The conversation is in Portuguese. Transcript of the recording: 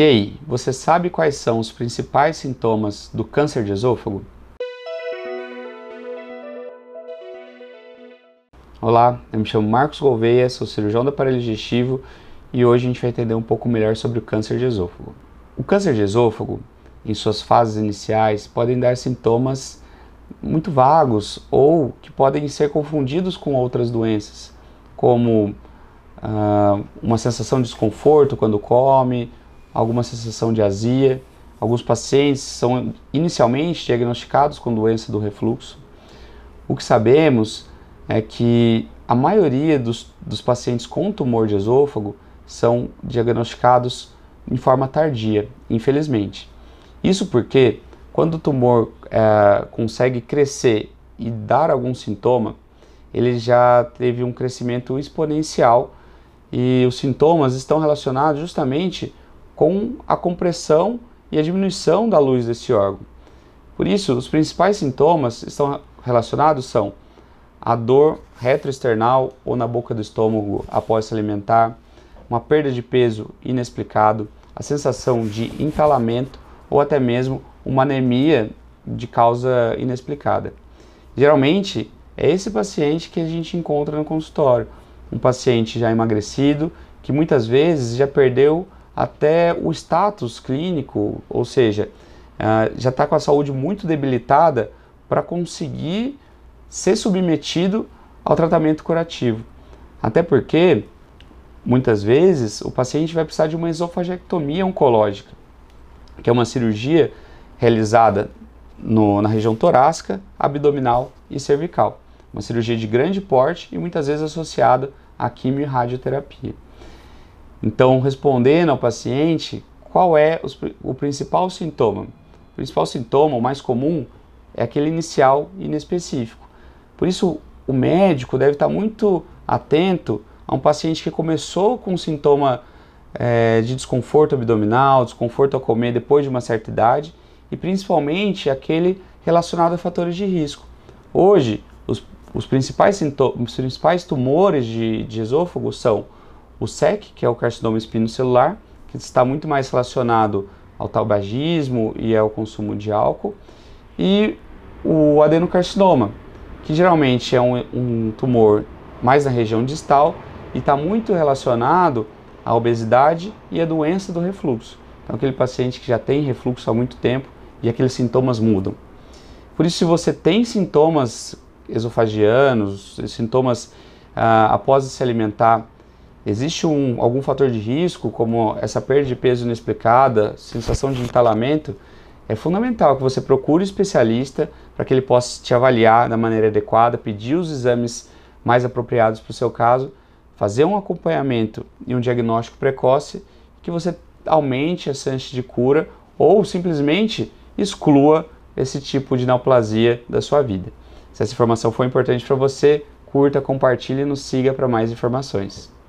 E aí, você sabe quais são os principais sintomas do câncer de esôfago? Olá, eu me chamo Marcos Gouveia, sou cirurgião do aparelho digestivo e hoje a gente vai entender um pouco melhor sobre o câncer de esôfago. O câncer de esôfago, em suas fases iniciais, podem dar sintomas muito vagos ou que podem ser confundidos com outras doenças, como uh, uma sensação de desconforto quando come, alguma sensação de azia. Alguns pacientes são inicialmente diagnosticados com doença do refluxo. O que sabemos é que a maioria dos, dos pacientes com tumor de esôfago são diagnosticados em forma tardia, infelizmente. Isso porque quando o tumor é, consegue crescer e dar algum sintoma, ele já teve um crescimento exponencial e os sintomas estão relacionados justamente com a compressão e a diminuição da luz desse órgão. Por isso, os principais sintomas estão relacionados são a dor retroesternal ou na boca do estômago após se alimentar, uma perda de peso inexplicado, a sensação de entalamento ou até mesmo uma anemia de causa inexplicada. Geralmente é esse paciente que a gente encontra no consultório, um paciente já emagrecido que muitas vezes já perdeu até o status clínico, ou seja, uh, já está com a saúde muito debilitada para conseguir ser submetido ao tratamento curativo. Até porque, muitas vezes, o paciente vai precisar de uma esofagectomia oncológica, que é uma cirurgia realizada no, na região torácica, abdominal e cervical. Uma cirurgia de grande porte e muitas vezes associada à quimio e radioterapia. Então, respondendo ao paciente, qual é os, o principal sintoma? O principal sintoma, o mais comum, é aquele inicial inespecífico. Por isso, o médico deve estar muito atento a um paciente que começou com sintoma é, de desconforto abdominal, desconforto ao comer depois de uma certa idade e principalmente aquele relacionado a fatores de risco. Hoje, os, os principais, os principais tumores de, de esôfago são o SEC, que é o carcinoma espinocelular, que está muito mais relacionado ao tabagismo e ao consumo de álcool, e o adenocarcinoma, que geralmente é um, um tumor mais na região distal e está muito relacionado à obesidade e à doença do refluxo. Então, aquele paciente que já tem refluxo há muito tempo e aqueles sintomas mudam. Por isso, se você tem sintomas esofagianos, sintomas ah, após se alimentar Existe um, algum fator de risco, como essa perda de peso inexplicada, sensação de entalamento? É fundamental que você procure um especialista para que ele possa te avaliar da maneira adequada, pedir os exames mais apropriados para o seu caso, fazer um acompanhamento e um diagnóstico precoce que você aumente a chance de cura ou simplesmente exclua esse tipo de neoplasia da sua vida. Se essa informação foi importante para você, curta, compartilhe e nos siga para mais informações.